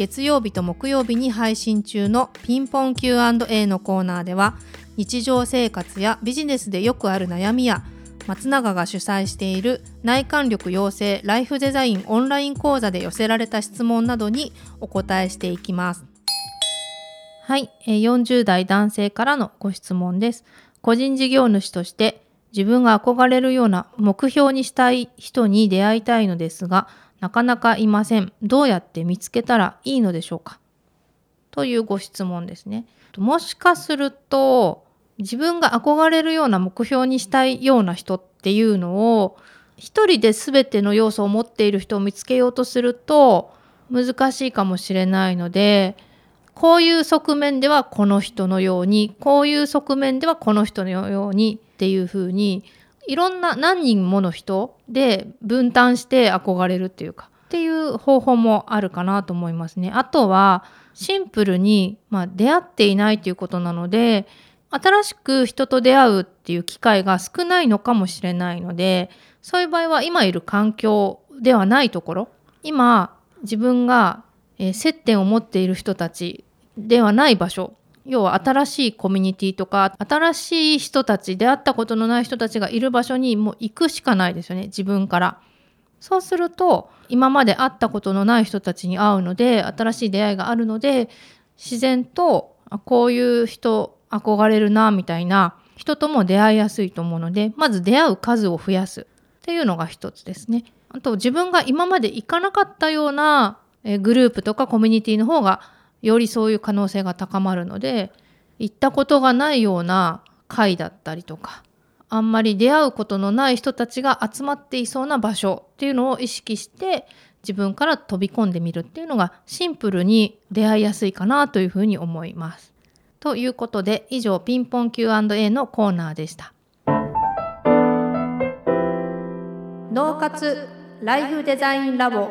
月曜日と木曜日に配信中のピンポン Q&A のコーナーでは日常生活やビジネスでよくある悩みや松永が主催している内観力養成ライフデザインオンライン講座で寄せられた質問などにお答えしていきます。はい、40代男性からのご質問です。個人事業主として自分が憧れるような目標にしたい人に出会いたいのですが、なかなかいません。どうやって見つけたらいいのでしょうか？というご質問ですね。もしかすると、自分が憧れるような目標にしたいような人っていうのを、一人で全ての要素を持っている人を見つけようとすると難しいかもしれないので、こういう側面ではこの人のように、こういう側面ではこの人のようにっていうふうにいろんな何人もの人で分担して憧れるっていうかっていう方法もあるかなと思いますね。あとはシンプルに、まあ、出会っていないということなので新しく人と出会うっていう機会が少ないのかもしれないのでそういう場合は今いる環境ではないところ今自分が接点を持っている人たちではない場所要は新しいコミュニティとか新しい人たち出会ったことのない人たちがいる場所にもう行くしかないですよね自分から。そうすると今まで会ったことのない人たちに会うので新しい出会いがあるので自然とこういう人憧れるなみたいな人とも出会いやすいと思うのでまず出会う数を増やすっていうのが一つですね。あと自分が今まで行かなかったようなグループとかコミュニティの方がよりそういう可能性が高まるので行ったことがないような会だったりとかあんまり出会うことのない人たちが集まっていそうな場所っていうのを意識して自分から飛び込んでみるっていうのがシンプルに出会いやすいかなというふうに思います。ということで以上ピンポン Q&A のコーナーでした。脳活ライフデザインラボ